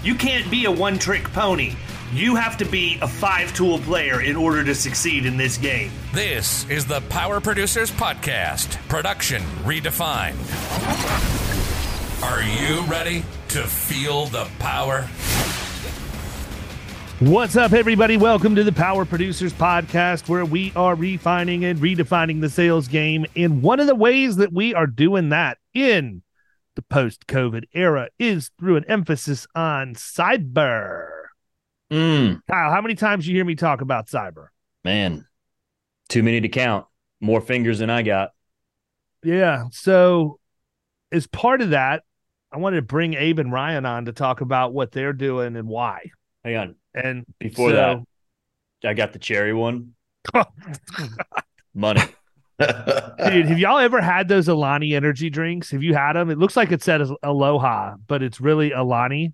You can't be a one trick pony. You have to be a five tool player in order to succeed in this game. This is the Power Producers Podcast, production redefined. Are you ready to feel the power? What's up, everybody? Welcome to the Power Producers Podcast, where we are refining and redefining the sales game. And one of the ways that we are doing that in the post COVID era is through an emphasis on cyber. Mm, Kyle, how many times you hear me talk about cyber? man, too many to count. More fingers than I got. Yeah. So, as part of that, I wanted to bring Abe and Ryan on to talk about what they're doing and why. Hang on. And Before so- that, I got the cherry one. Money. Dude, have y'all ever had those Alani energy drinks? Have you had them? It looks like it said Aloha, but it's really Alani.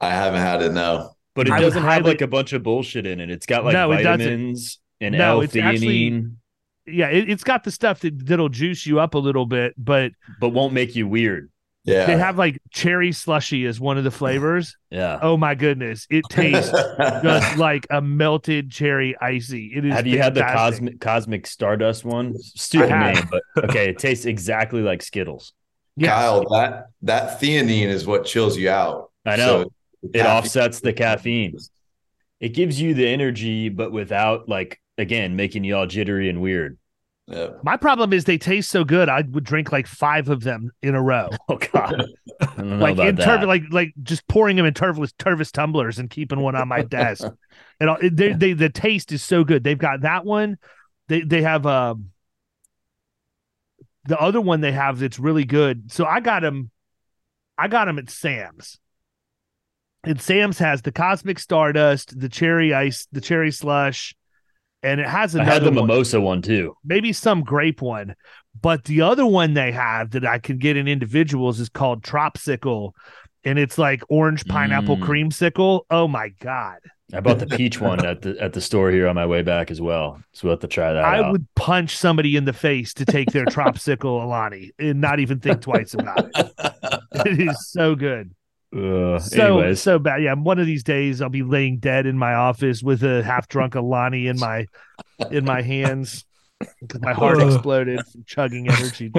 I haven't had it. No. But it I doesn't have highly- like a bunch of bullshit in it. It's got like No, vitamins and No, it's actually- L-theanine, Yeah, it, it's got the stuff that, that'll juice you up a little bit, but but won't make you weird. Yeah. they have like cherry slushy as one of the flavors. Yeah. Oh my goodness, it tastes just like a melted cherry icy. It is. Have you had the cosmic cosmic stardust one? Stupid name, but okay. It tastes exactly like Skittles. Yeah. Kyle, that that theanine is what chills you out. I know. So It caffeine- offsets the caffeine. It gives you the energy, but without like again making you all jittery and weird. Yeah. My problem is they taste so good. I would drink like five of them in a row, Oh God, I don't know like about in that. turv- like like just pouring them in Tervis Tervis tumblers and keeping one on my desk. and all, they, they the taste is so good. They've got that one. They they have um the other one they have that's really good. So I got them. I got them at Sam's. And Sam's has the Cosmic Stardust, the cherry ice, the cherry slush, and it has another I had the one mimosa one too. maybe some grape one. But the other one they have that I can get in individuals is called Tropsicle. And it's like orange pineapple Mm. creamsicle. Oh my God. I bought the peach one at the at the store here on my way back as well. So we'll have to try that I out. would punch somebody in the face to take their Tropsicle Alani and not even think twice about it. It is so good. Uh, So anyways, so bad. Yeah, one of these days I'll be laying dead in my office with a half drunk Alani in my in my hands because my heart exploded from chugging energy.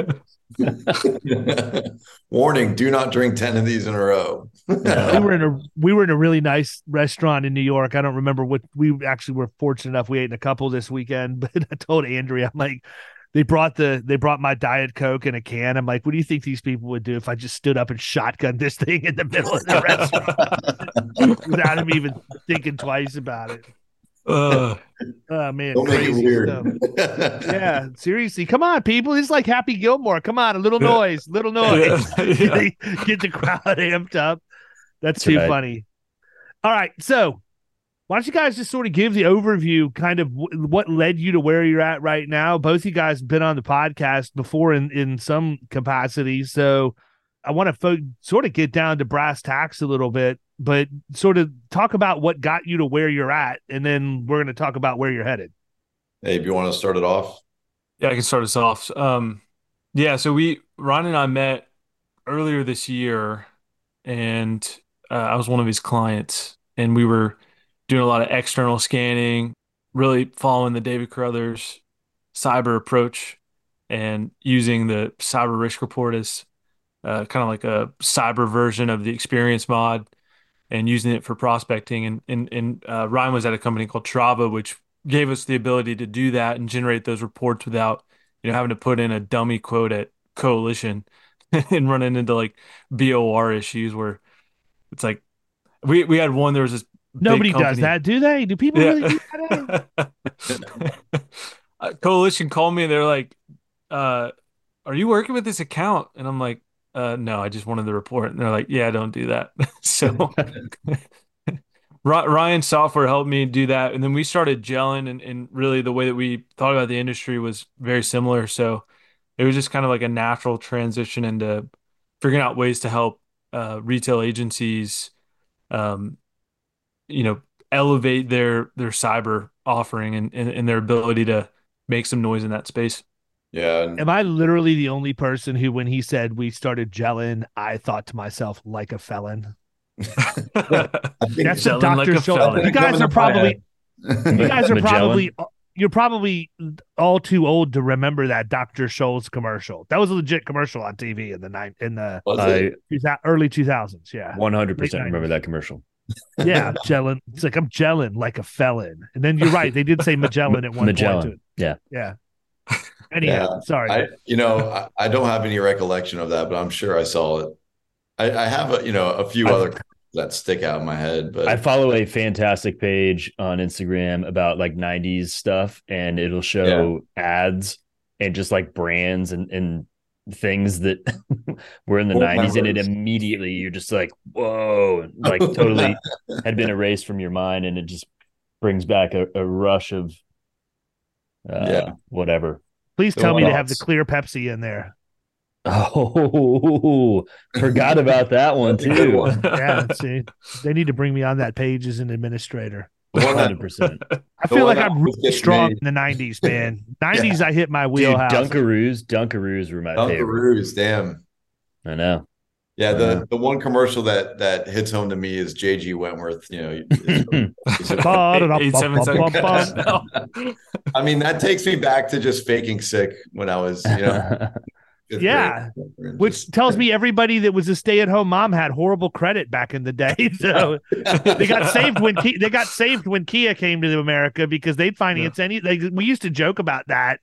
Warning: Do not drink ten of these in a row. we were in a we were in a really nice restaurant in New York. I don't remember what we actually were fortunate enough we ate in a couple this weekend, but I told Andrea, I'm like, they brought the they brought my diet coke in a can. I'm like, what do you think these people would do if I just stood up and shotgun this thing in the middle of the restaurant without them even thinking twice about it? Oh man, Don't make it crazy weird. stuff. Yeah, seriously, come on, people. It's like Happy Gilmore. Come on, a little noise, little noise. Get the crowd amped up. That's That's too right. funny. All right, so why don't you guys just sort of give the overview, kind of w- what led you to where you're at right now? Both you guys have been on the podcast before in in some capacity, so I want to fo- sort of get down to brass tacks a little bit, but sort of talk about what got you to where you're at, and then we're going to talk about where you're headed. Abe, you want to start it off? Yeah, I can start us off. Um, yeah, so we Ron and I met earlier this year, and uh, I was one of his clients, and we were doing a lot of external scanning, really following the David Carothers cyber approach. and using the cyber risk report as uh, kind of like a cyber version of the experience mod and using it for prospecting. And and, and uh, Ryan was at a company called Trava, which gave us the ability to do that and generate those reports without you know having to put in a dummy quote at Coalition and running into like BOR issues where it's like we we had one there was this Nobody does that, do they? Do people yeah. really do that? Coalition called me and they're like, uh, "Are you working with this account?" And I'm like, uh, "No, I just wanted the report." And they're like, "Yeah, don't do that." so Ryan Software helped me do that, and then we started gelling, and, and really the way that we thought about the industry was very similar. So it was just kind of like a natural transition into figuring out ways to help uh, retail agencies, um, you know, elevate their their cyber offering and, and, and their ability to make some noise in that space. Yeah. Am I literally the only person who, when he said we started gelling, I thought to myself, like a felon? That's the Dr. Like Schultz. You guys are probably, you guys are probably, you're probably all too old to remember that Dr. Scholl's commercial. That was a legit commercial on TV in the nine in the uh, early 2000s. Yeah, 100 percent remember that commercial. Yeah, gelling. It's like I'm gelling like a felon. And then you're right. They did say Magellan at one Magellan. point. Yeah, yeah. Anyhow, yeah. sorry. I, you know, I, I, don't have any recollection of that, but I'm sure I saw it. I, I have a, you know, a few other that stick out in my head. But I follow a fantastic page on Instagram about like 90s stuff, and it'll show yeah. ads and just like brands and and things that were in the 90s and it immediately you're just like whoa like totally had been erased from your mind and it just brings back a, a rush of uh, yeah whatever please tell me else? to have the clear pepsi in there Oh, forgot about that one too. yeah, see, they need to bring me on that page as an administrator. One hundred percent. I feel like I'm really strong in the '90s, man. '90s, yeah. I hit my wheelhouse. Dude, Dunkaroos, Dunkaroos were my Dunkaroos, favorite. Dunkaroos, damn. I know. Yeah, the the one commercial that that hits home to me is JG Wentworth. You know, I mean that takes me back to just faking sick when I was, you know, yeah, which tells me everybody that was a stay-at-home mom had horrible credit back in the day. So they got saved when Kia, they got saved when Kia came to America because they'd finance yeah. any. They, we used to joke about that.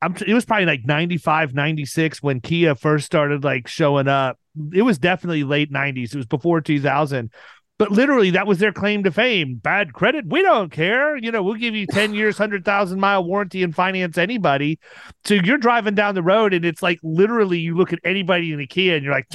I'm, it was probably like 95, 96 when Kia first started like showing up. It was definitely late 90s. It was before 2000 but literally, that was their claim to fame. Bad credit, we don't care. You know, we'll give you 10 years, 100,000 mile warranty and finance anybody. So you're driving down the road, and it's like literally you look at anybody in a Kia and you're like,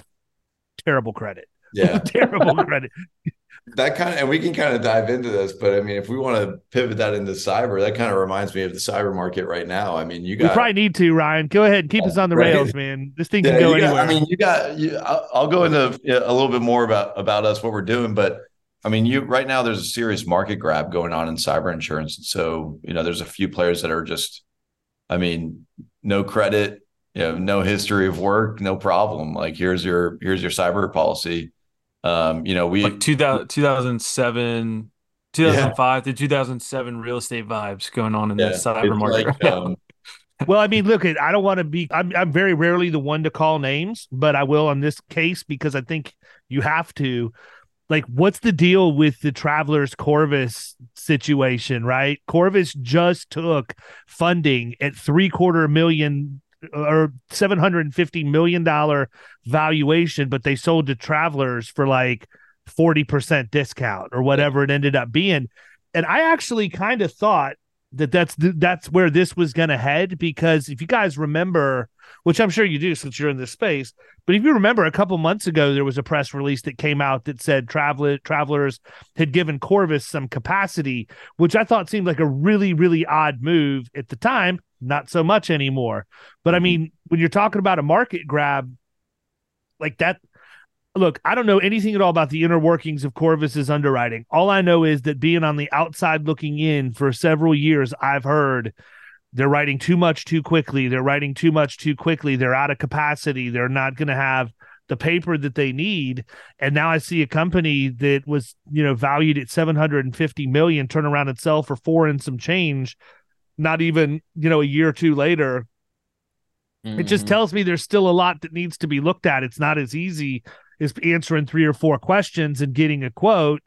terrible credit. Yeah. terrible credit that kind of and we can kind of dive into this but i mean if we want to pivot that into cyber that kind of reminds me of the cyber market right now. I mean you got we probably need to ryan. Go ahead and keep oh, us on the right. rails man. This thing yeah, can go anywhere got, i mean you got you, I'll, I'll, go into a little bit more about about us what we're doing but i mean you right now there's a serious market grab going on in cyber insurance. So you know there's a few players that are just i mean no credit you know no history of work no problem. Like here's your here's your cyber policy um, you know, we like 2000, 2007, 2005 yeah. to 2007 real estate vibes going on in yeah, the cyber market. Like, um, well, I mean, look, I don't want to be. I'm, I'm very rarely the one to call names, but I will on this case because I think you have to. Like, what's the deal with the Travelers Corvus situation? Right, Corvus just took funding at three quarter million or 750 million dollar valuation but they sold to travelers for like 40% discount or whatever it ended up being. And i actually kind of thought that that's that's where this was going to head because if you guys remember which i'm sure you do since you're in this space but if you remember a couple months ago there was a press release that came out that said travel travelers had given corvus some capacity which i thought seemed like a really really odd move at the time not so much anymore. But I mm-hmm. mean, when you're talking about a market grab like that, look, I don't know anything at all about the inner workings of Corvus's underwriting. All I know is that being on the outside looking in for several years, I've heard they're writing too much too quickly. They're writing too much too quickly. They're out of capacity. They're not going to have the paper that they need. And now I see a company that was, you know, valued at 750 million turn around and sell for four and some change not even you know a year or two later It just Mhm. tells me there's still a lot that needs to be looked at. It's not as easy as answering three or four questions and getting a quote,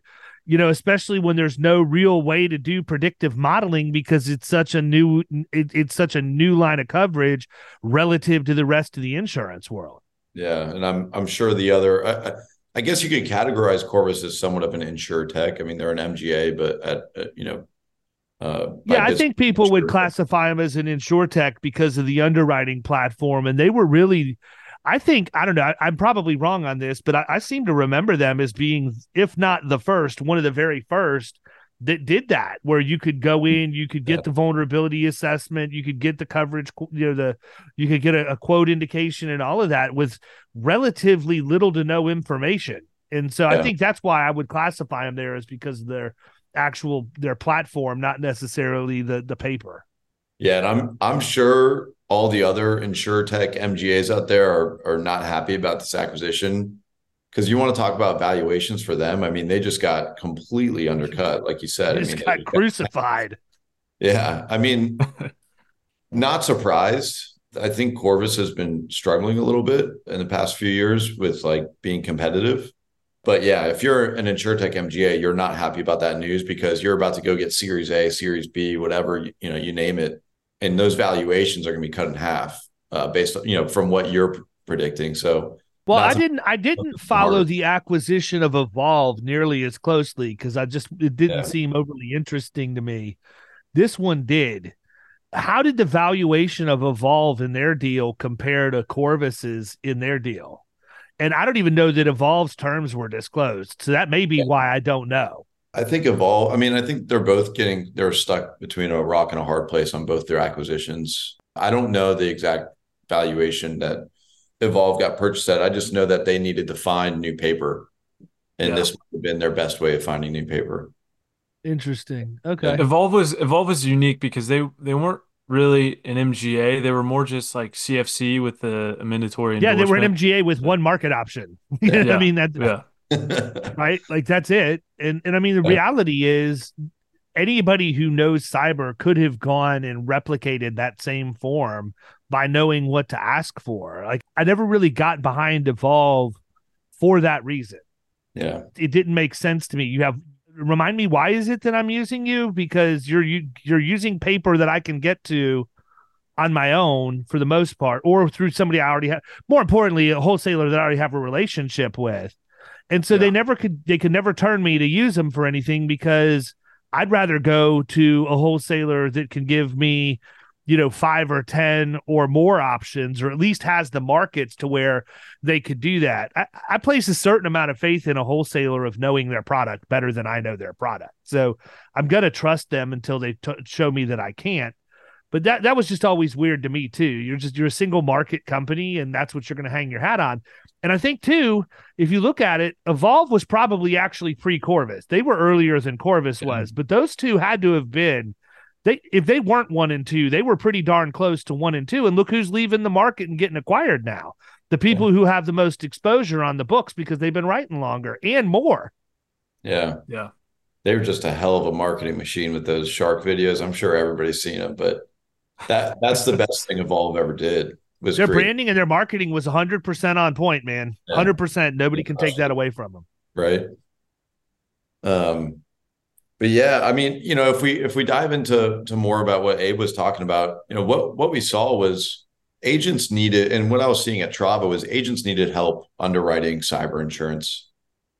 you know, especially when there's no real way to do predictive modeling because it's such a new it, it's such a new line of coverage relative to the rest of the insurance world. Yeah, and I'm I'm sure the other. I, I, I guess you could categorize Corvus as somewhat of an insure tech. I mean, they're an MGA, but at, at you know, uh, Yeah, I think people would classify them as an insure tech because of the underwriting platform, and they were really. I think I don't know. I, I'm probably wrong on this, but I, I seem to remember them as being, if not the first, one of the very first that did that, where you could go mm-hmm. in, you could get Yeah. the vulnerability assessment, you could get the coverage, you know, the you could get a, a quote indication, and all of that with relatively little to no information. And so I think that's why I would classify them there, is because of their actual their platform, not necessarily the the paper. Yeah, and I'm I'm sure all the other insure tech MGAs out there are are not happy about this acquisition because you want to talk about valuations for them. I mean, they just got completely undercut, like you said. I Just mean, got they- crucified. Yeah, I mean, not surprised. I think Corvus has been struggling a little bit in the past few years with like being competitive. But yeah, if you're an InsureTech MGA, you're not happy about that news because you're about to go get Series A, Series B, whatever you know, you name it, and those valuations are going to be cut in half uh, based on you know from what you're p- predicting. So Well, I didn't I didn't follow hard. the acquisition of Evolve nearly as closely because I just it didn't Yeah. seem overly interesting to me. This one did. How did the valuation of Evolve in their deal compare to Corvus's in their deal? And I don't even know that Evolve's terms were disclosed. So that may be Yeah. why I don't know. I think Evolve. I mean, I think they're both getting they're stuck between a rock and a hard place on both their acquisitions. I don't know the exact valuation that Evolve got purchased at. I just know that they needed to find new paper, and Yeah. this would have been their best way of finding new paper. Interesting. Okay. Evolve was Evolve was unique because they they weren't really an MGA. They were more just like CFC with the mandatory Yeah, they were an. MGA with one market option. You know what I mean that Yeah. right? Like that's it. And and I mean the reality is anybody who knows cyber could have gone and replicated that same form by knowing what to ask for. Like I never really got behind Evolve for that reason. yeah, It didn't make sense to me. You have remind me why is it that I'm using you because you're you, you're using paper that I can get to on my own for the most part or through somebody I already have more importantly a wholesaler that I already have a relationship with. And so they never could they could never turn me to use them for anything because I'd rather go to a wholesaler that can give me, you know, five or 10 or more options, or at least has the markets to where they could do that. I, I place a certain amount of faith in a wholesaler of knowing their product better than I know their product. So I'm going to trust them until they t- show me that I can't. But that, that was just always weird to me too. You're just you're a single market company, and that's what you're going to hang your hat on. And I think too, if you look at it, Evolve was probably actually pre Corvus. They were earlier than Corvus Yeah. was, but those two had to have been. They if they weren't one and two, they were pretty darn close to one and two. And look who's leaving the market and getting acquired now. The people who have the most exposure on the books because they've been writing longer and more. yeah, Yeah. they were just a hell of a marketing machine with those shark videos. I'm sure everybody's seen them, but that that's the best thing Evolve ever did was Their create- branding and their marketing was 100% on point, man. Yeah. 100%. Nobody can take that away from them. right um but yeah i mean you know if we if we dive into to more about what abe was talking about you know what what we saw was agents needed and what i was seeing at trava was agents needed help underwriting cyber insurance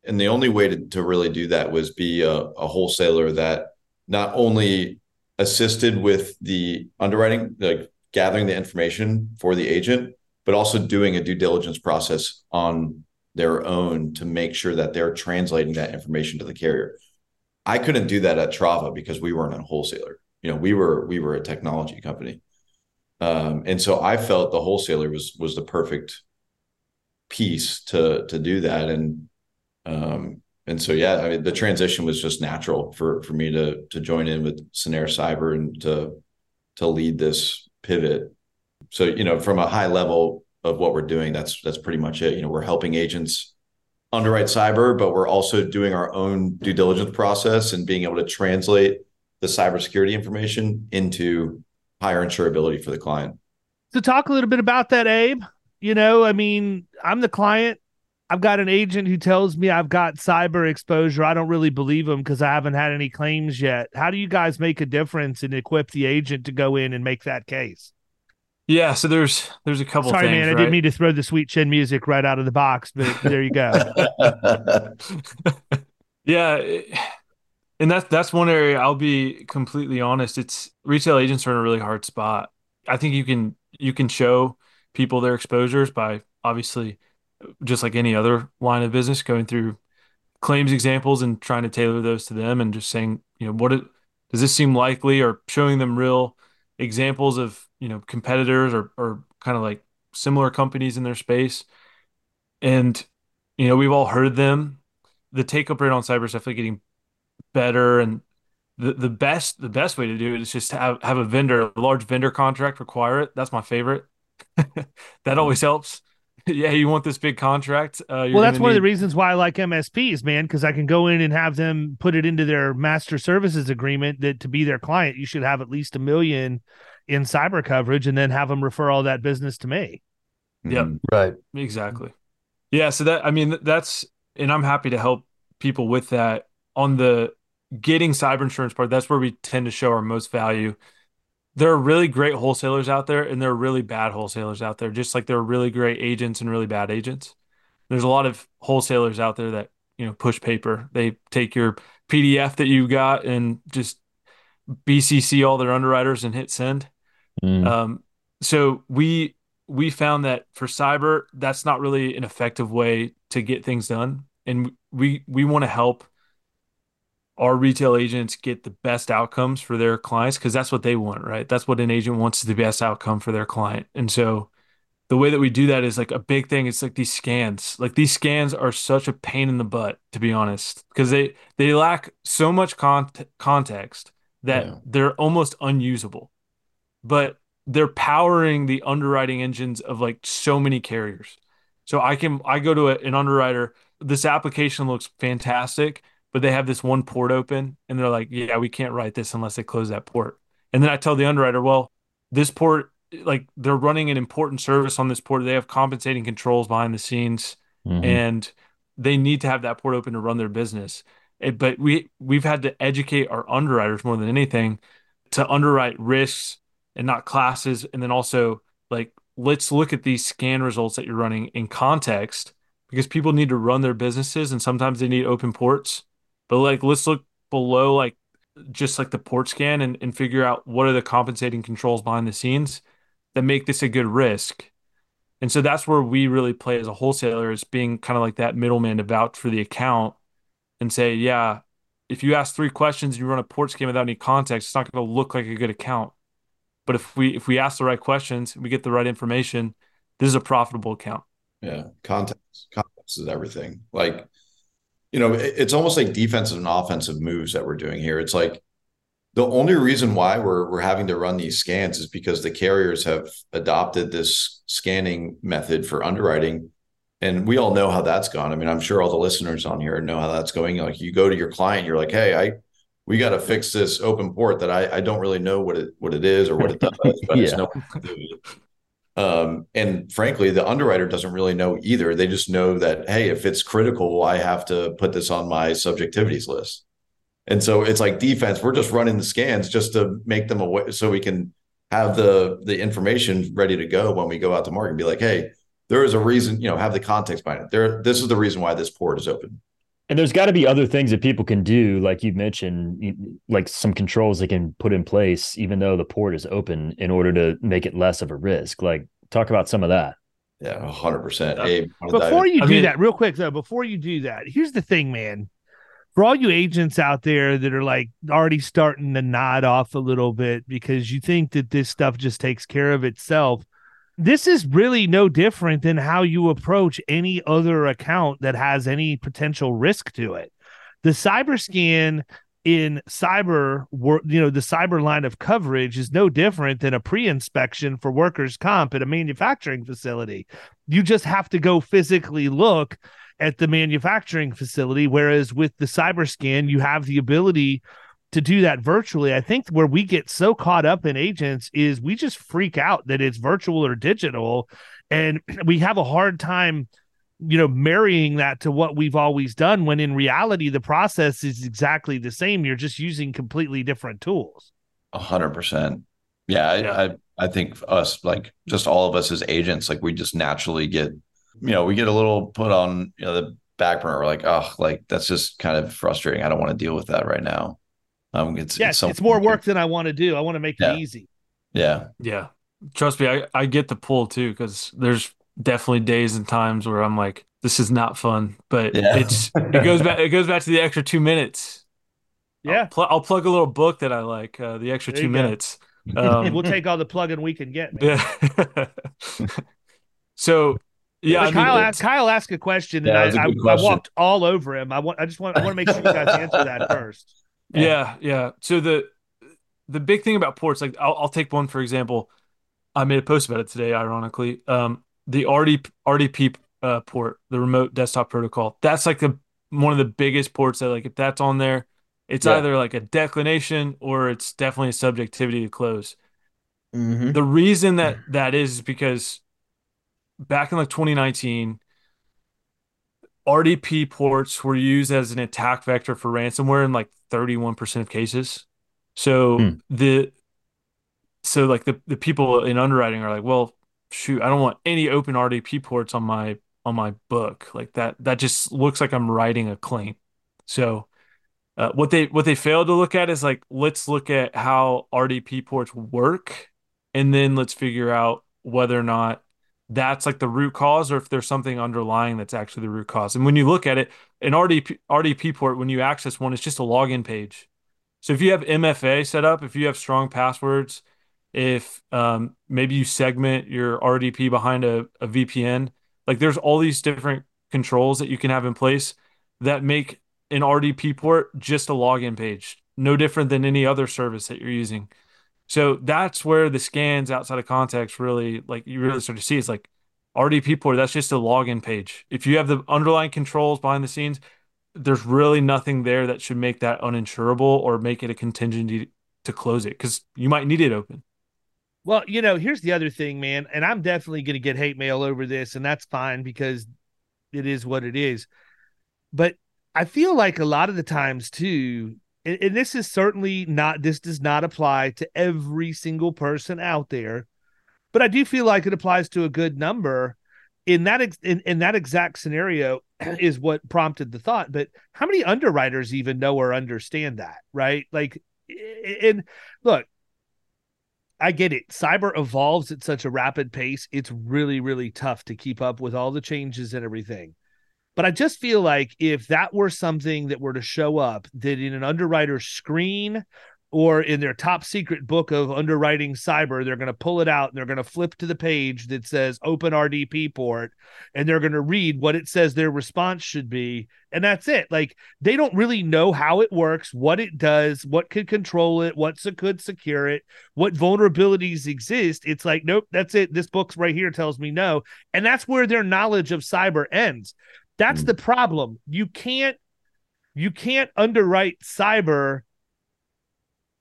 and the only way to, to really do that was be a, a wholesaler that not only assisted with the underwriting like gathering the information for the agent but also doing a due diligence process on their own to make sure that they're translating that information to the carrier. I couldn't do that at Trava because we weren't a wholesaler. You know, we were we were a technology company. Um, and so I felt the wholesaler was was the perfect piece to to do that. And um, and so yeah, I mean the transition was just natural for for me to to join in with Cennairus Cyber and to to lead this pivot. So you know, from a high level of what we're doing, that's that's pretty much it. You know, we're helping agents underwrite cyber, but we're also doing our own due diligence process and being able to translate the cybersecurity information into higher insurability for the client. So talk a little bit about that, Abe. You know, I mean, I'm the client. I've got an agent who tells me I've got cyber exposure. I don't really believe him because I haven't had any claims yet. How do you guys make a difference and equip the agent to go in and make that case? Yeah, so there's there's a couple. Sorry, things, man, I right? didn't mean to throw the sweet chin music right out of the box, but there you go. yeah, and that's that's one area I'll be completely honest. It's retail agents are in a really hard spot. I think you can you can show people their exposures by obviously just like any other line of business going through claims examples and trying to tailor those to them and just saying, you know, what it, does this seem likely or showing them real examples of, you know, competitors or or kind of like similar companies in their space. And you know, we've all heard them. The take up rate on cyber is definitely getting better and the, the best the best way to do it is just to have, have a vendor a large vendor contract require it that's my favorite that always helps yeah you want this big contract uh, you're well, that's gonna one of the reasons why I like MSPs, man, because I can go in and have them put it into their master services agreement that to be their client, you should have at least a million in cyber coverage and then have them refer all that business to me. Yep. Mhm. Right. Exactly. Yeah, so that I mean that's and I'm happy to help people with that on the getting cyber insurance part. That's where we tend to show our most value. There are really great wholesalers out there and there are really bad wholesalers out there, just like there are really great agents and really bad agents. There's a lot of wholesalers out there that, you know, push paper. They take your PDF that you got and just BCC all their underwriters and hit send. Mm. Um, so we we found that for cyber, that's not really an effective way to get things done, and we we want to help our retail agents get the best outcomes for their clients because that's what they want, right? That's what an agent wants is the best outcome for their client, and so the way that we do that is like a big thing. It's like these scans. Like these scans are such a pain in the butt, to be honest, because they they lack so much con- context that Yeah. they're almost unusable. But they're powering the underwriting engines of like so many carriers. So I can I go to a, an underwriter. This application looks fantastic, but they have this one port open, and they're like, "Yeah, we can't write this unless they close that port." And then I tell the underwriter, "Well, this port, like they're running an important service on this port. They have compensating controls behind the scenes, Mhm. and they need to have that port open to run their business." Eh, But we we've had to educate our underwriters more than anything to underwrite risks and not classes, and then also like let's look at these scan results that you're running in context because people need to run their businesses and sometimes they need open ports. But like let's look below like just like the port scan and, and figure out what are the compensating controls behind the scenes that make this a good risk. And so that's where we really play as a wholesaler is being kind of like that middleman to vouch for the account and say, yeah, if you ask three questions and you run a port scan without any context, it's not going to look like a good account. But if we if we ask the right questions, we get the right information, this is a profitable account. Yeah, context. Context is everything. Like, you know, it's almost like defensive and offensive moves that we're doing here. It's like the only reason why we're we're having to run these scans is because the carriers have adopted this scanning method for underwriting. And we all know how that's gone. I mean, I'm sure all the listeners on here know how that's going. Like you go to your client, you're like, hey, I we got to fix this open port that I, I don't really know what it what it is or what it does, but it's no um, and frankly, the underwriter doesn't really know either. They just know that, hey, if it's critical, I have to put this on my subjectivities list. And so it's like defense. We're just running the scans just to make them aware so we can have the the information ready to go when we go out to market and be like, hey, there is a reason, you know, have the context behind it. There, this is the reason why this port is open. And there's got to be other things that people can do, like you mentioned, like some controls they can put in place, even though the port is open, in order to make it less of a risk. Like, talk about some of that. Yeah, hundred percent. Yeah. Abe, Before in? you I do mean- that, real quick though, before you do that, here's the thing, man. For all you agents out there that are like already starting to nod off a little bit because you think that this stuff just takes care of itself, this is really no different than how you approach any other account that has any potential risk to it. The cyber scan in cyber wor- you know the cyber line of coverage is no different than a pre-inspection for workers comp at a manufacturing facility you just have to go physically look at the manufacturing facility whereas with the cyber scan you have the ability to do that virtually. I think where we get so caught up in agents is we just freak out that it's virtual or digital and we have a hard time you know marrying that to what we've always done when in reality the process is exactly the same you're just using completely different tools A hundred percent. Yeah, I, I I think us like just all of us as agents, like we just naturally get, you know, we get a little put on you know the back burner. We're like, oh, like that's just kind of frustrating. I don't want to deal with that right now. Um, it's yes some- it's more work than i want to do i want to make Yeah. it easy Yeah, Yeah. Trust me, I, I get the pull too, because there's definitely days and times where I'm like, this is not fun. But Yeah. it's it goes back it goes back to the extra two minutes. yeah I'll, pl- I'll plug a little book that I like, uh, the extra There two minutes. Um, we'll take all the plugging we can get man. yeah. so yeah, But I mean, Kyle, it's- asked, Kyle asked a question, Yeah, and that I, was I, I walked all over him. I want, I just want, I want to make sure you guys answer that first. Yeah, yeah. So the the big thing about ports, like I'll, I'll take one for example. I made a post about it today, ironically. Um, the RD, RDP uh, port, the remote desktop protocol. That's like the one of the biggest ports that like if that's on there, it's Yeah. either like a declination or it's definitely a subjectivity to close. Mm-hmm. The reason that that is is because back in like 2019, RDP ports were used as an attack vector for ransomware in like 31% of cases. So Hmm. the so like the, the people in underwriting are like, well, shoot, I don't want any open RDP ports on my on my book. Like that that just looks like I'm writing a claim. So uh, what they what they failed to look at is like let's look at how RDP ports work and then let's figure out whether or not that's like the root cause or if there's something underlying that's actually the root cause. And when you look at it, an RDP RDP port when you access one it's just a login page. So if you have MFA set up, if you have strong passwords, if um, maybe you segment your RDP behind a, a VPN, like there's all these different controls that you can have in place that make an RDP port just a login page, no different than any other service that you're using. So that's where the scans outside of context really like you really start to see it's like RDP port, that's just a login page. If you have the underlying controls behind the scenes, there's really nothing there that should make that uninsurable or make it a contingency to close it because you might need it open. Well, you know, here's the other thing, man, and I'm definitely going to get hate mail over this, and that's fine because it is what it is. But I feel like a lot of the times too, and, and this is certainly not, this does not apply to every single person out there, but I do feel like it applies to a good number. In that ex- in, in that exact scenario is what prompted the thought. But how many underwriters even know or understand that, right? Like, and look, I get it. Cyber evolves at such a rapid pace. It's really, really tough to keep up with all the changes and everything. But I just feel like if that were something that were to show up, that in an underwriter's screen or in their top secret book of underwriting cyber, they're going to pull it out and they're going to flip to the page that says open RDP port and they're going to read what it says their response should be. And that's it. Like they don't really know how it works, what it does, what could control it, what could secure it, what vulnerabilities exist. It's like, nope, that's it. This book's right here tells me no. And that's where their knowledge of cyber ends. That's Mm. the problem. You can't you can't underwrite cyber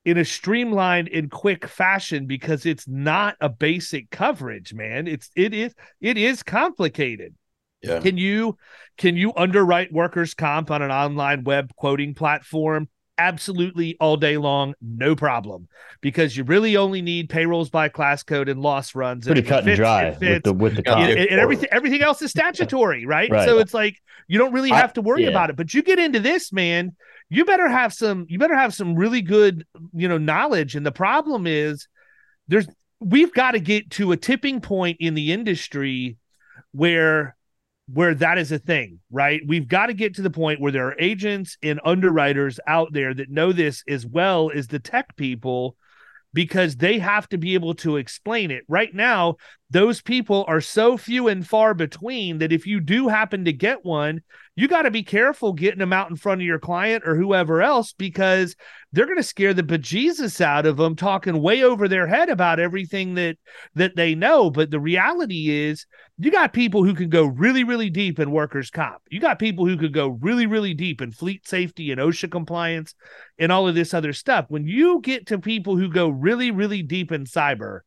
in a streamlined and quick fashion because it's not a basic coverage, man. It's it is it is complicated. Yeah. Can you can you underwrite workers comp on an online web quoting platform? Absolutely all day long, no problem. Because you really only need payrolls by class code and loss runs. Pretty it cut and dry it with the with the and, and everything everything else is statutory, right? Right. So it's like you don't really have to worry yeah. about it. But you get into this, man, you better have some you better have some really good, you know, knowledge. And the problem is there's we've got to get to a tipping point in the industry where where that is a thing, right? We've got to get to the point where there are agents and underwriters out there that know this as well as the tech people because they have to be able to explain it. Right now, those people are so few and far between that if you do happen to get one, you got to be careful getting them out in front of your client or whoever else because they're going to scare the bejesus out of them talking way over their head about everything that that they know. But the reality is you got people who can go really really deep in workers comp. You got people who could go really really deep in fleet safety and osha compliance and all of this other stuff. When you get to people who go really really deep in cyber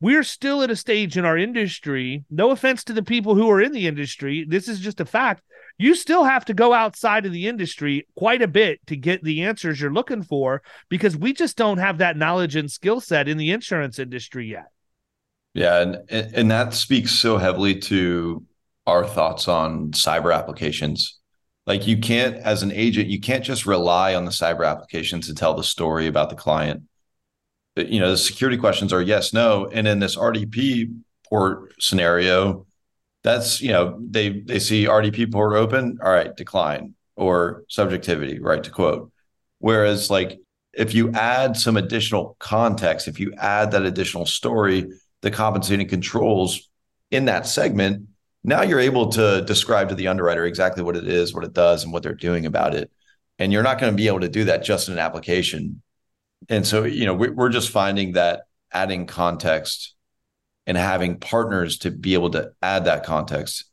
we're still at a stage in our industry no offense to the people who are in the industry this is just a fact you still have to go outside of the industry quite a bit to get the answers you're looking for because we just don't have that knowledge and skill set in the insurance industry yet. Yeah, and and that speaks so heavily to our thoughts on cyber applications. Like you can't as an agent, you can't just rely on the cyber applications to tell the story about the client. You know, the security questions are yes, no, and in this RDP port scenario, that's you know they they see RDP port open, all right, decline or subjectivity, right to quote. Whereas like if you add some additional context, if you add that additional story, the compensating controls in that segment, now you're able to describe to the underwriter exactly what it is, what it does, and what they're doing about it. And you're not going to be able to do that just in an application. And so, you know, we're just finding that adding context and having partners to be able to add that context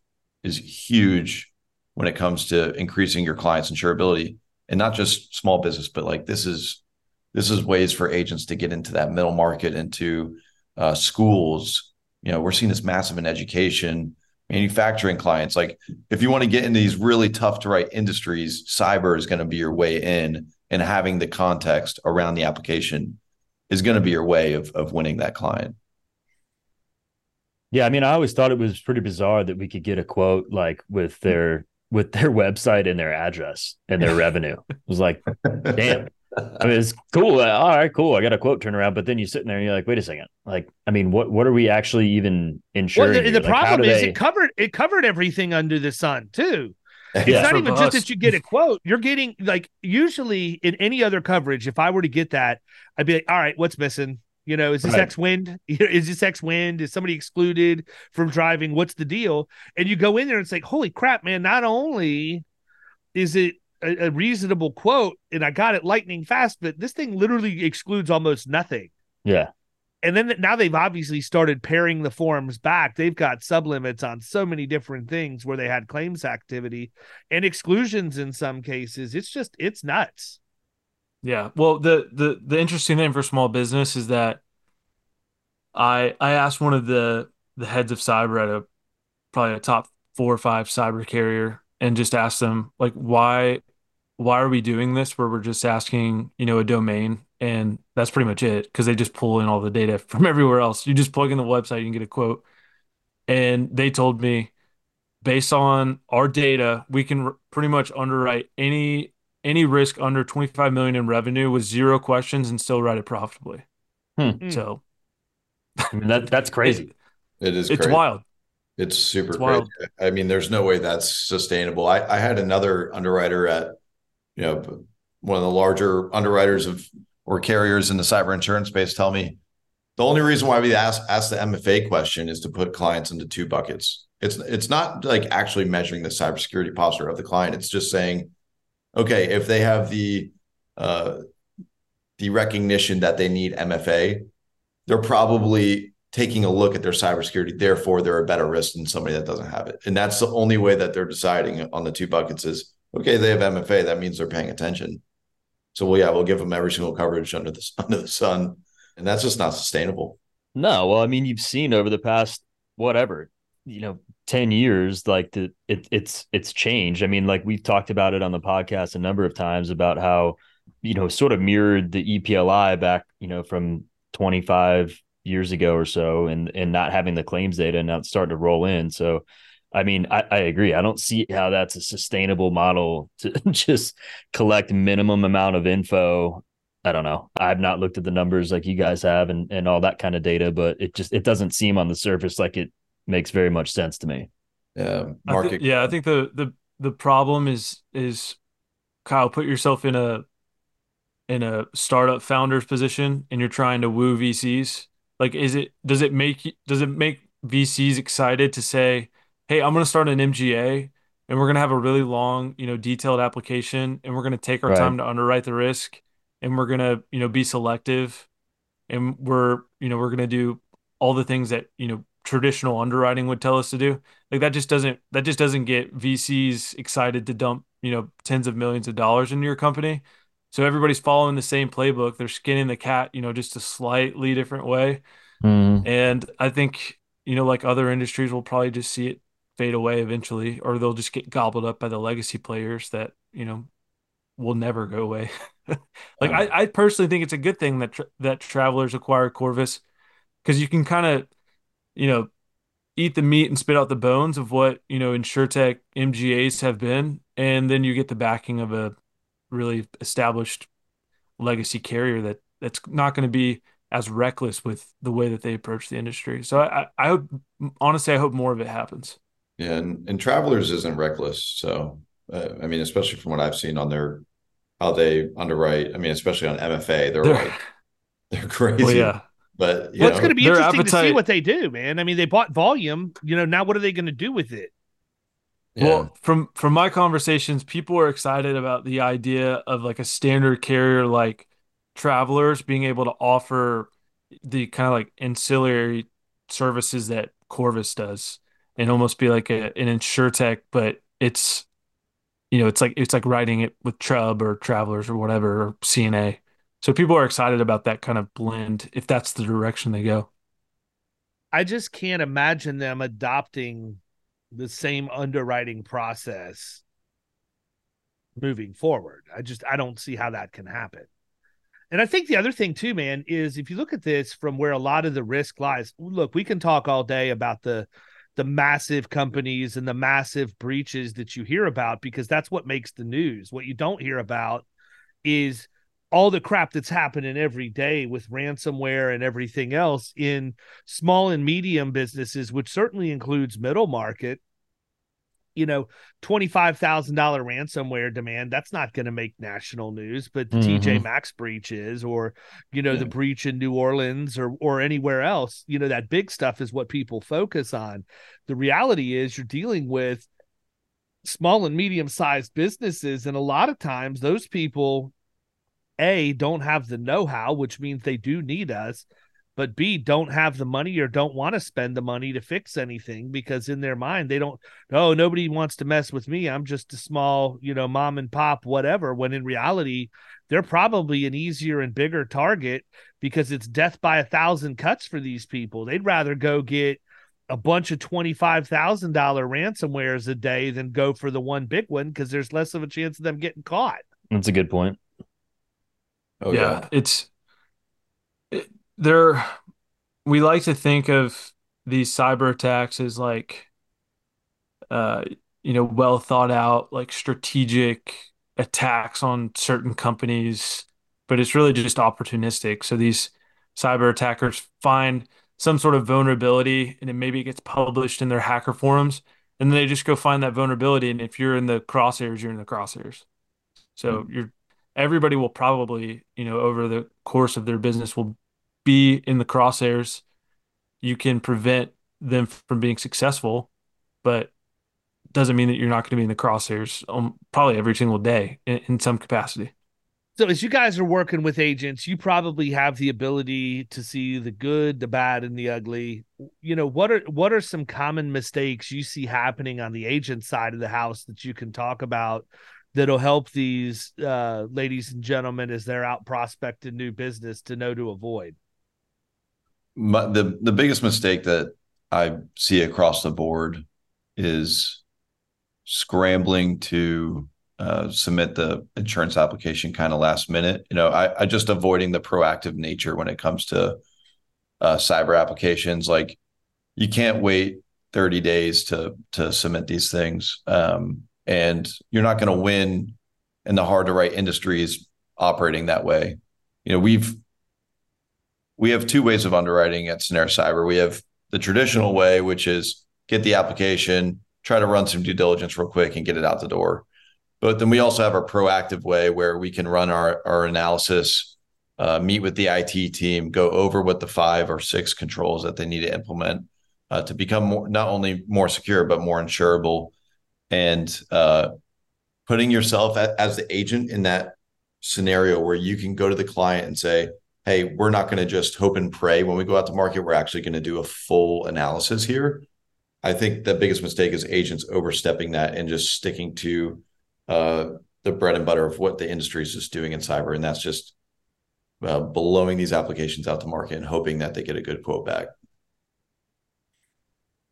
is huge when it comes to increasing your clients insurability. And not just small business but like this is this is ways for agents to get into that middle market into uh, schools. You know we're seeing this massive in education manufacturing clients. Like if you want to get into these really tough to write industries cyber is going to be your way in and having the context around the application is going to be your way of, of winning that client yeah, I mean, I always thought it was pretty bizarre that we could get a quote like with their with their website and their address and their revenue. It was like, damn. I mean, it's cool. Uh, all right, cool. I got a quote turnaround, but then you're sitting there and you're like, wait a second. Like, I mean, what what are we actually even insuring? Well, the, the like, problem is they... it covered it covered everything under the sun too. It's yeah, not even just that you get a quote. You're getting like usually in any other coverage. If I were to get that, I'd be like, all right, what's missing? You know, is this right. X wind? Is this X wind? Is somebody excluded from driving? What's the deal? And you go in there and it's like, holy crap, man! Not only is it a, a reasonable quote, and I got it lightning fast, but this thing literally excludes almost nothing. Yeah. And then now they've obviously started paring the forms back. They've got sublimits on so many different things where they had claims activity and exclusions in some cases. It's just it's nuts. Yeah. Well, the the the interesting thing for small business is that I I asked one of the the heads of cyber at a probably a top four or five cyber carrier and just asked them like why why are we doing this where we're just asking you know a domain and that's pretty much it because they just pull in all the data from everywhere else you just plug in the website you can get a quote and they told me based on our data we can r- pretty much underwrite any any risk under 25 million in revenue with zero questions and still write it profitably. Hmm. hmm. So I mean, that that's crazy. it, it is it's crazy. wild. It's super it's wild. I mean, there's no way that's sustainable. I, I had another underwriter at, you know, one of the larger underwriters of or carriers in the cyber insurance space tell me the only reason why we ask ask the MFA question is to put clients into two buckets. It's it's not like actually measuring the cybersecurity posture of the client. It's just saying okay, if they have the uh, the recognition that they need MFA, they're probably taking a look at their cybersecurity. Therefore, they're a better risk than somebody that doesn't have it. And that's the only way that they're deciding on the two buckets is okay, they have MFA. That means they're paying attention. So, well, yeah, we'll give them every single coverage under the under the sun, and that's just not sustainable. No, well, I mean, you've seen over the past whatever you know 10 years like the it, it's it's changed. I mean like we've talked about it on the podcast a number of times about how you know sort of mirrored the epli back you know from 25 years ago or so and and not having the claims data and now it's starting to roll in. So i mean I, I agree i don't see how that's a sustainable model to just collect minimum amount of info I don't know. I've not looked at the numbers like you guys have and, and all that kind of data, but it just it doesn't seem on the surface like it makes very much sense to me. Yeah, market. I th- yeah, I think the the the problem is is Kyle put yourself in a in a startup founder's position and you're trying to woo VCs. Like, is it does it make does it make VCs excited to say, "Hey, I'm going to start an MGA and we're going to have a really long, you know, detailed application and we're going to take our Right. time to underwrite the risk and we're going to, you know, be selective and we're, you know, we're going to do all the things that, you know, traditional underwriting would tell us to do." Like that just doesn't that just doesn't get VCs excited to dump, you know, tens of millions of dollars into your company. So everybody's following the same playbook. They're skinning the cat, you know, just a slightly different way. Mhm. And I think, you know, like other industries, we'll probably just see it fade away eventually, or they'll just get gobbled up by the legacy players that, you know, will never go away. Like I, I personally think it's a good thing that tra that Travelers acquire Corvus because you can kind of, you know, eat the meat and spit out the bones of what, you know, InsurTech MGAs have been, and then you get the backing of a really established legacy carrier that that's not going to be as reckless with the way that they approach the industry. So I, I hope, honestly, I hope more of it happens. Yeah, and, and Travelers isn't reckless. So, uh, I mean, especially from what I've seen on their how they underwrite. I mean, especially on MFA, they're They're- like they're crazy. Well, yeah, But you Well, it's going to be their interesting to see what they do, man. I mean, they bought volume. You know, now what are they going to do with it? yeah. Well, from from my conversations, people are excited about the idea of like a standard carrier like Travelers being able to offer the kind of like ancillary services that Corvus does and almost be like a, an insurtech, but it's you know, it's like it's like writing it with Chubb or Travelers or whatever or CNA. So people are excited about that kind of blend if that's the direction they go. I just can't imagine them adopting the same underwriting process moving forward. I just I don't see how that can happen. And I think the other thing too, man, is if you look at this from where a lot of the risk lies. Look, we can talk all day about the the massive companies and the massive breaches that you hear about because that's what makes the news. What you don't hear about is all the crap that's happening every day with ransomware and everything else in small and medium businesses, which certainly includes middle market. You know, $25,000 ransomware demand, that's not going to make national news, but the TJ Mhm. Maxx breach is, or, you know, the breach in New Orleans or, or anywhere else, you know, that big stuff is what people focus on. The reality is you're dealing with small and medium sized businesses. And a lot of times those people, A, don't have the know how, which means they do need us, but B, don't have the money or don't want to spend the money to fix anything because in their mind, they don't, oh, nobody wants to mess with me. I'm just a small, you know, mom and pop, whatever. When in reality, they're probably an easier and bigger target because it's death by a thousand cuts for these people. They'd rather go get a bunch of $25,000 ransomwares a day than go for the one big one because there's less of a chance of them getting caught. That's a good point. oh yeah, yeah, it's it, there. We like to think of these cyber attacks as like, uh, you know, well thought out, like strategic attacks on certain companies, but it's really just opportunistic. So these cyber attackers find some sort of vulnerability, and then maybe it gets published in their hacker forums, and then they just go find that vulnerability. And if you're in the crosshairs, you're in the crosshairs. So you're everybody will probably, you know, over the course of their business will be in the crosshairs. You can prevent them from being successful, but doesn't mean that you're not going to be in the crosshairs um, probably every single day in, in some capacity. So as you guys are working with agents, you probably have the ability to see the good, the bad, and the ugly. You know, what are what are some common mistakes you see happening on the agent side of the house that you can talk about that'll help these uh, ladies and gentlemen as they're out prospecting new business to know to avoid? My, the the biggest mistake that I see across the board is scrambling to uh, submit the insurance application kind of last minute. You know, I, I just avoiding the proactive nature when it comes to uh, cyber applications. Like you can't wait 30 days to to submit these things, um, and you're not going to win in the hard to write industries operating that way. You know, we've we have two ways of underwriting at Cennairus Cyber. We have the traditional way, which is get the application, try to run some due diligence real quick and get it out the door. But then we also have our proactive way where we can run our, our analysis, uh, meet with the IT team, go over what the five or six controls that they need to implement, uh, to become more, not only more secure but more insurable, and uh, putting yourself as the agent in that scenario where you can go to the client and say, "Hey, we're not going to just hope and pray when we go out to market. We're actually going to do a full analysis here." I think the biggest mistake is agents overstepping that and just sticking to uh, the bread and butter of what the industry is just doing in cyber, and that's just uh, blowing these applications out to market and hoping that they get a good quote back.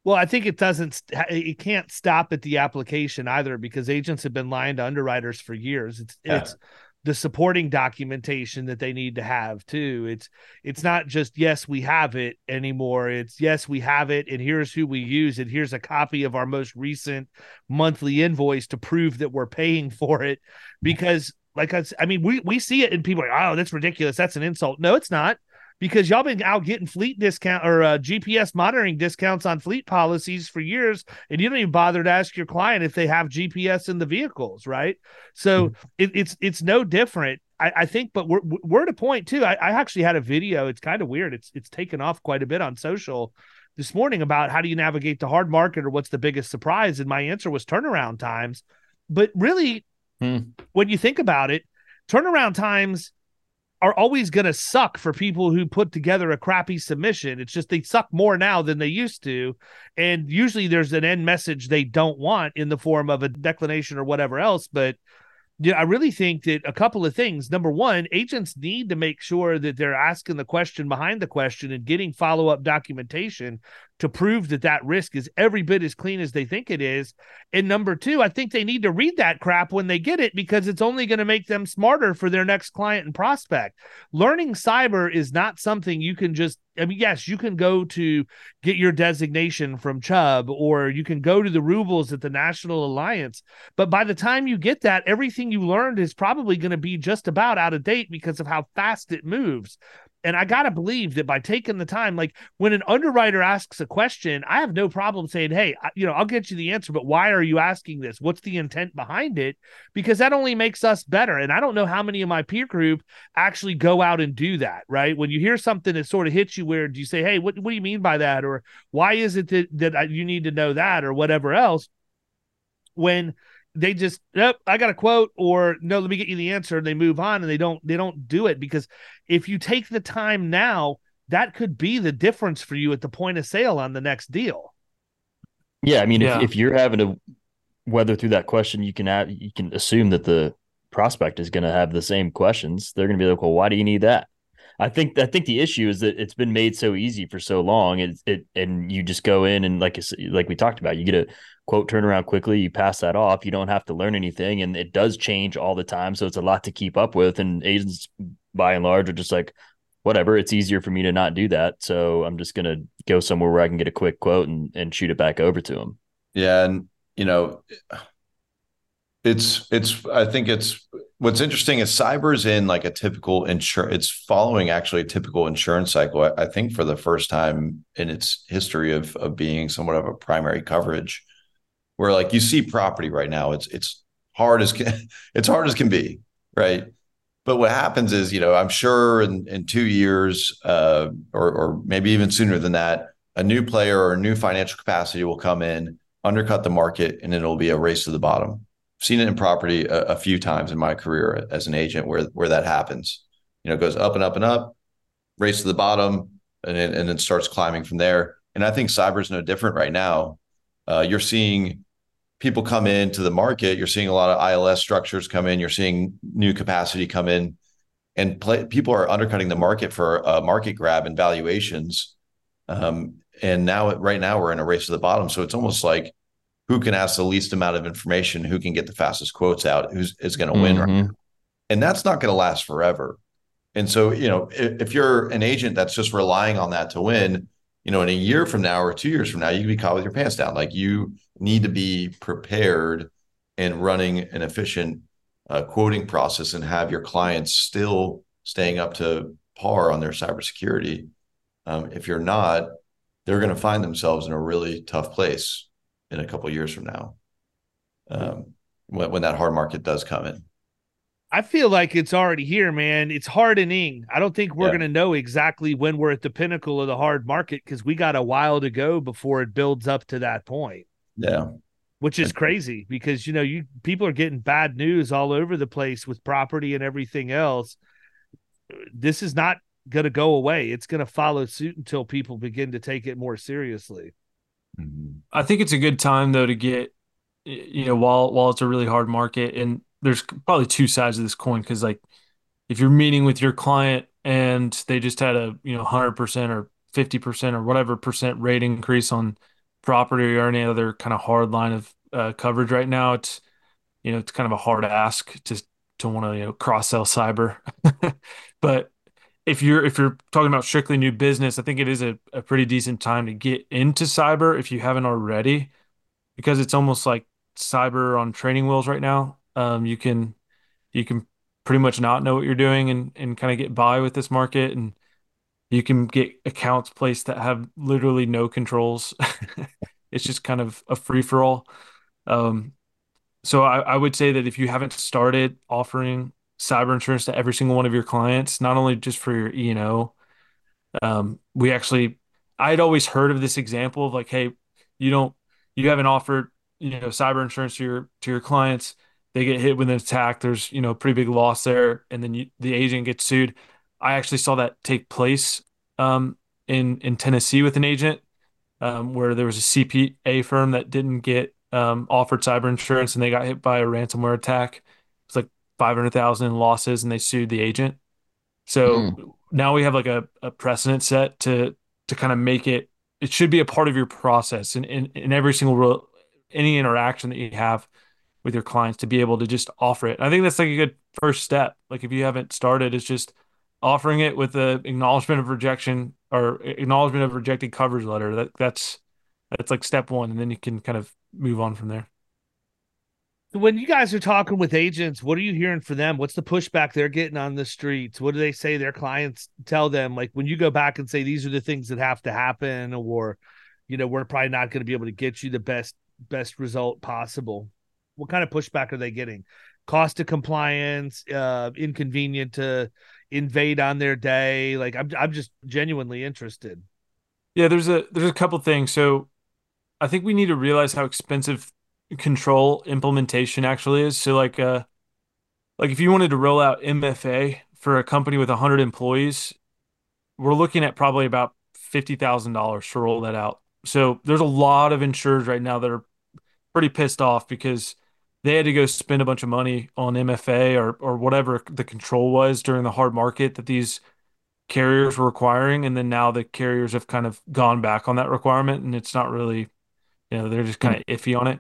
Well, I think it doesn't, it can't stop at the application either because agents have been lying to underwriters for years. It's, yeah. it's, the supporting documentation that they need to have too. It's it's not just yes we have it anymore. It's yes we have it and here's who we use and here's a copy of our most recent monthly invoice to prove that we're paying for it. Because like I, I mean we we see it and people are like oh that's ridiculous. That's an insult. No it's not because y'all been out getting fleet discount or uh, GPS monitoring discounts on fleet policies for years, and you don't even bother to ask your client if they have GPS in the vehicles, right? So mm-hmm. it, it's it's no different. I, I, think, but we're we're at a point too. I, I actually had a video. It's kind of weird. It's it's taken off quite a bit on social this morning about how do you navigate the hard market or what's the biggest surprise, and my answer was turnaround times. But really, hmm. when you think about it, turnaround times are always going to suck for people who put together a crappy submission. It's just they suck more now than they used to. And usually there's an end message they don't want in the form of a declination or whatever else. But yeah, I really think that a couple of things. Number one, agents need to make sure that they're asking the question behind the question and getting follow up documentation to prove that that risk is every bit as clean as they think it is. And number two, I think they need to read that crap when they get it because it's only going to make them smarter for their next client and prospect. Learning cyber is not something you can just I mean, yes, you can go to get your designation from Chubb or you can go to the rubles at the National Alliance. But by the time you get that, everything you learned is probably going to be just about out of date because of how fast it moves. And I got to believe that by taking the time, like when an underwriter asks a question, I have no problem saying, Hey, you know, I'll get you the answer, but why are you asking this? What's the intent behind it? Because that only makes us better. And I don't know how many of my peer group actually go out and do that, right? When you hear something that sort of hits you where do you say, Hey, what, what do you mean by that? Or why is it that, that uh, you need to know that or whatever else? When they just nope i got a quote or no let me get you the answer and they move on and they don't they don't do it because if you take the time now that could be the difference for you at the point of sale on the next deal. Yeah i mean yeah. If, if you're having to weather through that question you can add, you can assume that the prospect is going to have the same questions. They're going to be like well why do you need that I think I think the issue is that it's been made so easy for so long. It, it and you just go in and like like we talked about, you get a quote turnaround quickly, you pass that off, you don't have to learn anything, and it does change all the time. So it's a lot to keep up with. And agents, by and large, are just like, whatever. It's easier for me to not do that, so I'm just gonna go somewhere where I can get a quick quote and and shoot it back over to them. Yeah, and you know, it's it's. I think it's what's interesting is cyber's in like a typical insurance it's following actually a typical insurance cycle I, I, think for the first time in its history of of being somewhat of a primary coverage where like you see property right now it's it's hard as can, it's hard as can be right but what happens is you know i'm sure in in two years uh, or or maybe even sooner than that a new player or a new financial capacity will come in undercut the market and it'll be a race to the bottom seen it in property a, a, few times in my career as an agent where where that happens. You know, goes up and up and up, race to the bottom, and it, and then starts climbing from there. And I think cyber is no different right now. Uh, you're seeing people come into the market. You're seeing a lot of ILS structures come in. You're seeing new capacity come in, and play, people are undercutting the market for a market grab and valuations. Um, and now, right now, we're in a race to the bottom. So it's almost like who can ask the least amount of information, who can get the fastest quotes out, who's is going to win mm-hmm. right And that's not going to last forever. And so, you know, if, if, you're an agent that's just relying on that to win, you know, in a year from now or two years from now, you can be caught with your pants down. Like you need to be prepared and running an efficient uh, quoting process and have your clients still staying up to par on their cybersecurity. Um, if you're not, they're going to find themselves in a really tough place in a couple years from now um, when, when that hard market does come in I feel like it's already here, man. It's hardening. I don't think we're Yeah. going to know exactly when we're at the pinnacle of the hard market because we got a while to go before it builds up to that point, Yeah. which is crazy because you know you people are getting bad news all over the place with property and everything else. This is not going to go away. It's going to follow suit until people begin to take it more seriously. Mhm. I think it's a good time though to get, you know, while while it's a really hard market, and there's probably two sides of this coin because like if you're meeting with your client and they just had a you know 100% or 50% or whatever percent rate increase on property or any other kind of hard line of uh, coverage right now, it's you know it's kind of a hard ask to to want to you know cross sell cyber, but if you're if you're talking about strictly new business, I think it is a, a pretty decent time to get into cyber if you haven't already, because it's almost like cyber on training wheels right now. Um, you can you can pretty much not know what you're doing and and kind of get by with this market, and you can get accounts placed that have literally no controls. It's just kind of a free for all. Um, so I, I would say that if you haven't started offering cyber insurance to every single one of your clients, not only just for your E&O, um, we actually, I had always heard of this example of like, hey, you don't, you haven't offered, you know, cyber insurance to your to your clients. They get hit with an attack. There's, you know, pretty big loss there, and then you, the agent gets sued. I actually saw that take place um, in in Tennessee with an agent um, where there was a CPA firm that didn't get um, offered cyber insurance and they got hit by a ransomware attack. It's like 500,000 in losses and they sued the agent. So hmm. now we have like a, a precedent set to to kind of make it it should be a part of your process in, in, in every single real, any interaction that you have with your clients to be able to just offer it. I think that's like a good first step. Like if you haven't started, it's just offering it with the acknowledgement of rejection or acknowledgement of rejected coverage letter. That that's that's like step one, and then you can kind of move on from there. When you guys are talking with agents, what are you hearing for them? What's the pushback they're getting on the streets? What do they say their clients tell them? Like when you go back and say these are the things that have to happen, or you know, we're probably not going to be able to get you the best best result possible. What kind of pushback are they getting? Cost of compliance, uh, inconvenient to invade on their day. Like I'm I'm just genuinely interested. Yeah, there's a there's a couple things. So I think we need to realize how expensive control implementation actually is. So like uh like if you wanted to roll out MFA for a company with 100 employees, we're looking at probably about $50,000 to roll that out. So there's a lot of insurers right now that are pretty pissed off because they had to go spend a bunch of money on MFA or or whatever the control was during the hard market that these carriers were requiring, and then now the carriers have kind of gone back on that requirement, and it's not really, you know, they're just kind of iffy on it.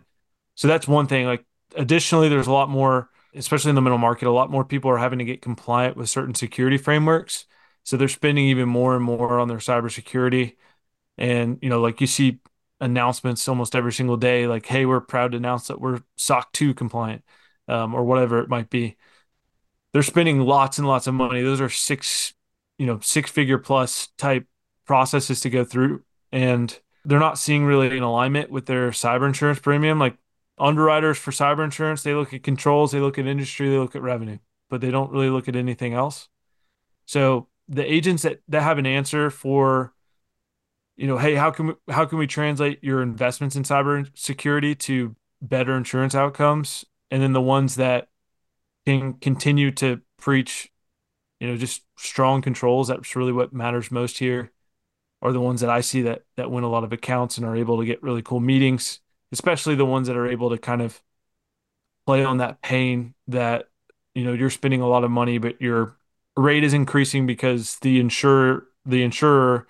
So that's one thing. Like additionally, there's a lot more, especially in the middle market, a lot more people are having to get compliant with certain security frameworks. So they're spending even more and more on their cybersecurity. And, you know, like you see announcements almost every single day, like, hey, we're proud to announce that we're SOC 2 compliant, um, or whatever it might be. They're spending lots and lots of money. Those are six, you know, six figure plus type processes to go through. And they're not seeing really an alignment with their cyber insurance premium. Like underwriters for cyber insurance, they look at controls, they look at industry, they look at revenue, but they don't really look at anything else. So the agents that, that have an answer for you know, hey, how can we how can we translate your investments in cyber security to better insurance outcomes? And then the ones that can continue to preach, you know, just strong controls. That's really what matters most here. Are the ones that I see that that win a lot of accounts and are able to get really cool meetings, especially the ones that are able to kind of play on that pain that you know you're spending a lot of money, but your rate is increasing because the insurer the insurer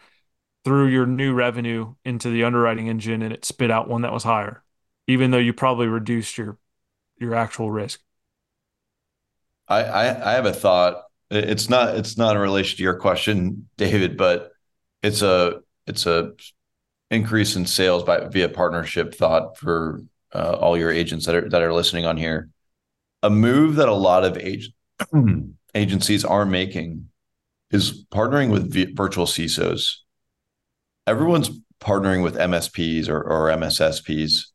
threw your new revenue into the underwriting engine and it spit out one that was higher, even though you probably reduced your your actual risk. I, I I have a thought. It's not it's not in relation to your question, David, but it's a it's a increase in sales by via partnership thought for uh, all your agents that are that are listening on here. A move that a lot of ag- agencies are making is partnering with v- virtual CISOs. Everyone's partnering with MSPs or, or MSSPs,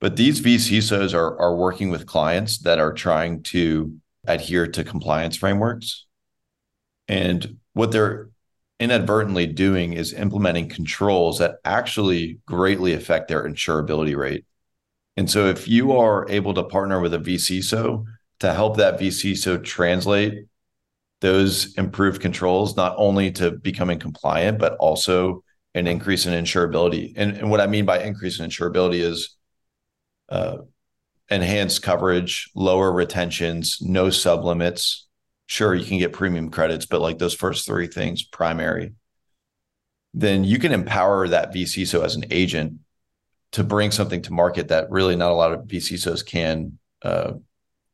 but these VCISOs are are working with clients that are trying to adhere to compliance frameworks. And what they're inadvertently doing is implementing controls that actually greatly affect their insurability rate. And so if you are able to partner with a vCISO to help that vCISO translate those improved controls not only to becoming compliant, but also an increase in insurability. And, and what I mean by increase in insurability is uh, enhanced coverage, lower retentions, no sublimits. Sure, you can get premium credits, but like those first three things, primary, then you can empower that vCISO as an agent to bring something to market that really not a lot of vCISOs can uh,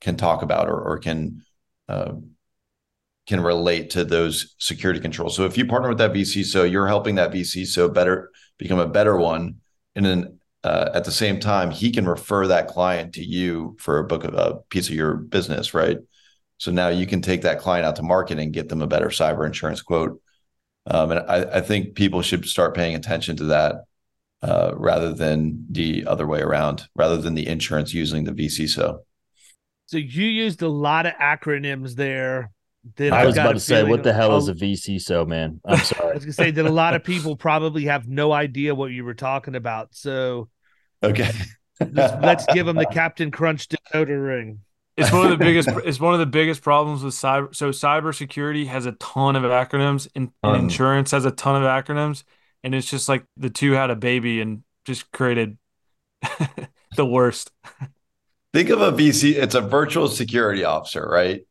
can talk about or, or can uh, can relate to those security controls. So if you partner with that VC, so you're helping that vCISO better become a better one, and then uh, at the same time, he can refer that client to you for a book of a piece of your business, right? So now you can take that client out to market and get them a better cyber insurance quote. Um, and I, I, think people should start paying attention to that uh, rather than the other way around, rather than the insurance using the vCISO. So so you used a lot of acronyms there. That I was about to say, what the hell is a VC? vCISO, man? I'm sorry. I was gonna say that a lot of people probably have no idea what you were talking about. So, okay, let's, let's give them the Captain Crunch decoder ring. It's one of the biggest. it's one of the biggest problems with cyber. So cybersecurity has a ton of acronyms, and, and insurance has a ton of acronyms, and it's just like the two had a baby and just created the worst. Think of a VC, it's a virtual security officer, right?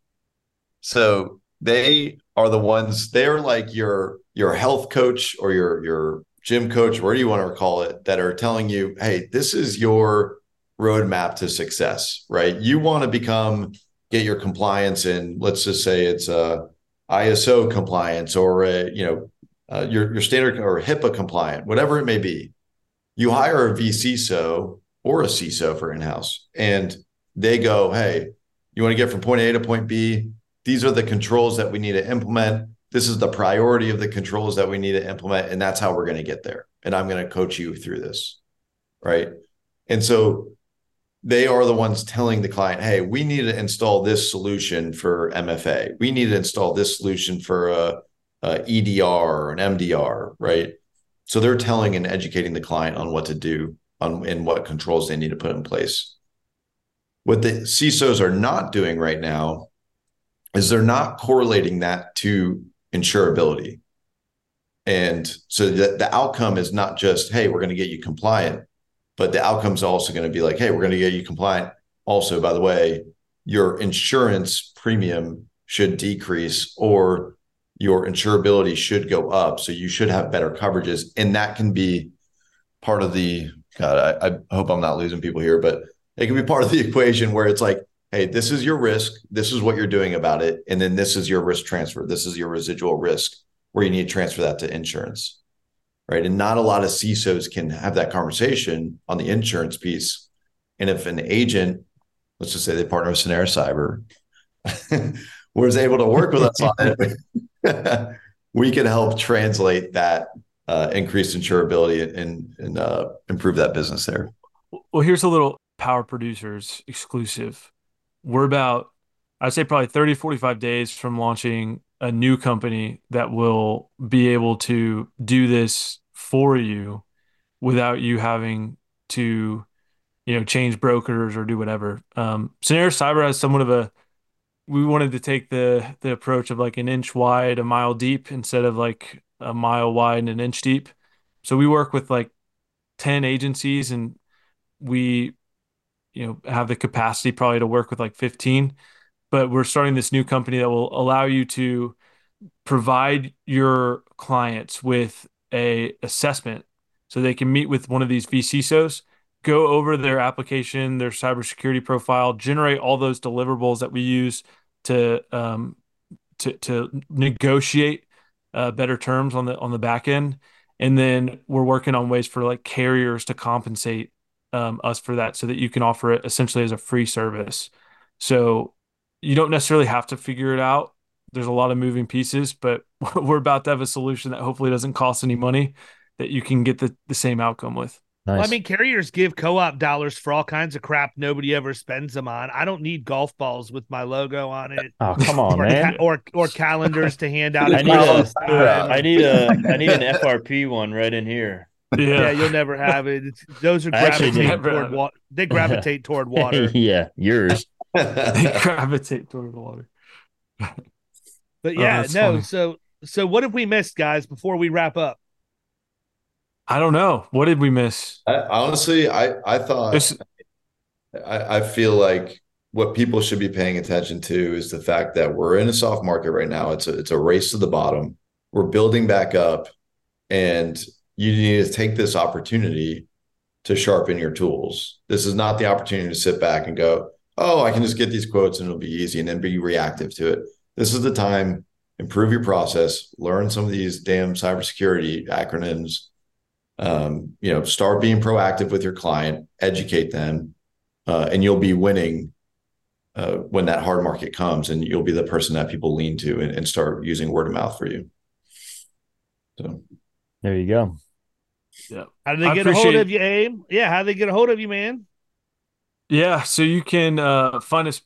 So they are the ones, they're like your your health coach or your your gym coach, whatever you want to call it, that are telling you, hey, this is your roadmap to success, right? You want to become get your compliance in, let's just say it's a ISO compliance or a, you know, uh, your your standard or HIPAA compliant, whatever it may be. You hire a vCISO or a CISO for in-house. And they go, hey, you want to get from point A to point B? These are the controls that we need to implement. This is the priority of the controls that we need to implement. And that's how we're going to get there. And I'm going to coach you through this. Right. And so they are the ones telling the client, hey, we need to install this solution for MFA. We need to install this solution for a, a EDR or an MDR. Right. So they're telling and educating the client on what to do on and what controls they need to put in place. What the CISOs are not doing right now is they're not correlating that to insurability. And so the, the outcome is not just, hey, we're going to get you compliant, but the outcome is also going to be like, hey, we're going to get you compliant. Also, by the way, your insurance premium should decrease or your insurability should go up. So you should have better coverages. And that can be part of the God, I, I hope I'm not losing people here, but it can be part of the equation where it's like, hey, this is your risk, this is what you're doing about it, and then this is your risk transfer, this is your residual risk where you need to transfer that to insurance, right? And not a lot of CISOs can have that conversation on the insurance piece. And if an agent, let's just say they partner with Cennairus Cyber, was able to work with us on it, we can help translate that uh, increase insurability and, and uh, improve that business there. Well, here's a little power producers exclusive. We're about, I'd say probably 30, 45 days from launching a new company that will be able to do this for you without you having to, you know, change brokers or do whatever. Um, Cennairus Cyber has somewhat of a, we wanted to take the the approach of like an inch wide, a mile deep instead of like a mile wide and an inch deep. So we work with like 10 agencies and we you know have the capacity probably to work with like 15 but we're starting this new company that will allow you to provide your clients with a assessment so they can meet with one of these vCISOs, go over their application their cybersecurity profile generate all those deliverables that we use to um, to to negotiate uh, better terms on the on the back end, and then we're working on ways for like carriers to compensate um, us for that, so that you can offer it essentially as a free service. So you don't necessarily have to figure it out. There's a lot of moving pieces, but we're about to have a solution that hopefully doesn't cost any money that you can get the, the same outcome with. Nice. Well, I mean, carriers give co-op dollars for all kinds of crap nobody ever spends them on. I don't need golf balls with my logo on it, oh come on, or, man! ca- or or calendars to hand out. I need a, Christmas. I need a, I need an FRP one right in here. yeah, Yeah. you'll never have it. It's, those are I actually gravitate toward have water. They gravitate toward water. yeah, yours. They gravitate toward the water. But Oh, yeah, that's no. funny. So so what have we missed, guys? Before we wrap up, I don't know. What did we miss? I, honestly, I I thought This, I, I feel like what people should be paying attention to is the fact that we're in a soft market right now. It's a it's a race to the bottom. We're building back up, and you need to take this opportunity to sharpen your tools. This is not the opportunity to sit back and go, "Oh, I can just get these quotes and it'll be easy," and then be reactive to it. This is the time. Improve your process. Learn some of these damn cybersecurity acronyms. Um, you know, start being proactive with your client. Educate them uh, and you'll be winning uh, when that hard market comes, and you'll be the person that people lean to and, and start using word of mouth for you. So There you go. Yeah. how do they I get a hold of you, Abe? Yeah, how do they get a hold of you, man? Yeah, so you can uh, find us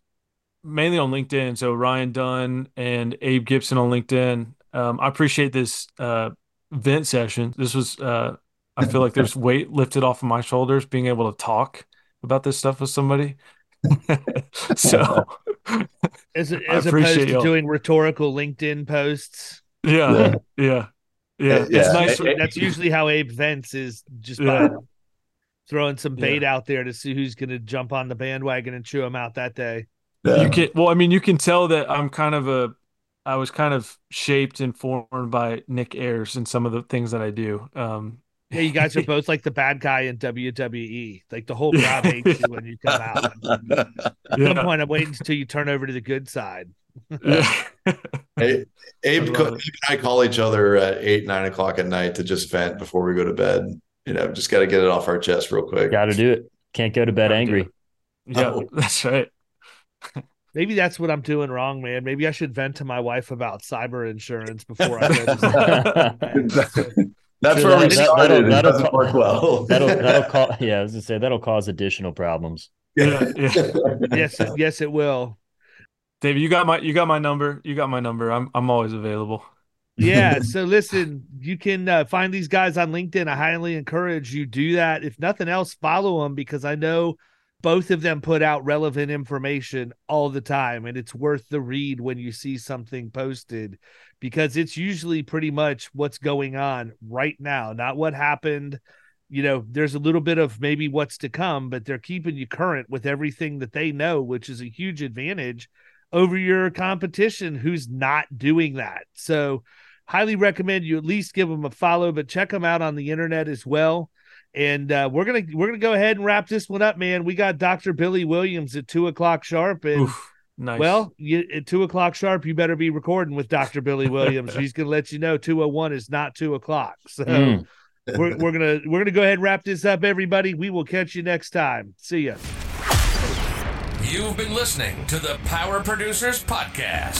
mainly on LinkedIn. So Ryan Dunn and Abe Gibson on LinkedIn. Um, I appreciate this uh, vent session. This was, uh, I feel like there's weight lifted off of my shoulders being able to talk about this stuff with somebody. so, As, I as opposed to y'all. doing rhetorical LinkedIn posts. yeah, Yeah. yeah, yeah. It's Yeah. nice. Hey, That's usually how Abe vents is just Yeah. by throwing some bait out there to see who's going to jump on the bandwagon and chew him out that day. yeah. You can, well, I mean, you can tell that I'm kind of a, I was kind of shaped and formed by Nick Ayers and some of the things that I do. Um, Yeah, you guys are both like the bad guy in WWE. Like the whole crowd hates you when you come out. At some point, I'm waiting until you turn over to the good side. yeah. Hey, Abe, I Abe and I call each other at eight, nine o'clock at night to just vent before we go to bed. You know, just got to get it off our chest real quick. Got to do it. Can't go to bed Gotta angry. it. yeah, Oh. that's right. Maybe that's what I'm doing wrong, man. Maybe I should vent to my wife about cyber insurance before I go to sleep. That's Sure, where we that- that- started. that'll- It that'll doesn't co- work well. That'll that'll cause yeah, I was gonna say that'll cause additional problems. Yeah, yeah. yes, yes, it will. David, you got my you got my number. You got my number. I'm I'm always available. Yeah. So listen, you can uh, find these guys on LinkedIn. I highly encourage you do that. If nothing else, follow them because I know both of them put out relevant information all the time, and it's worth the read when you see something posted because it's usually pretty much what's going on right now, not what happened. You know, there's a little bit of maybe what's to come, but they're keeping you current with everything that they know, which is a huge advantage over your competition who's not doing that. So, highly recommend you at least give them a follow, but check them out on the internet as well. And uh, we're gonna we're gonna go ahead and wrap this one up, man. We got Dr. Billy Williams at two o'clock sharp, and Oof, nice. well, you, at two o'clock sharp, you better be recording with Dr. Billy Williams. He's gonna let you know two o one is not two o'clock. So Mm. we're we're gonna we're gonna go ahead and wrap this up, everybody. We will catch you next time. See ya. You've been listening to the Power Producers Podcast.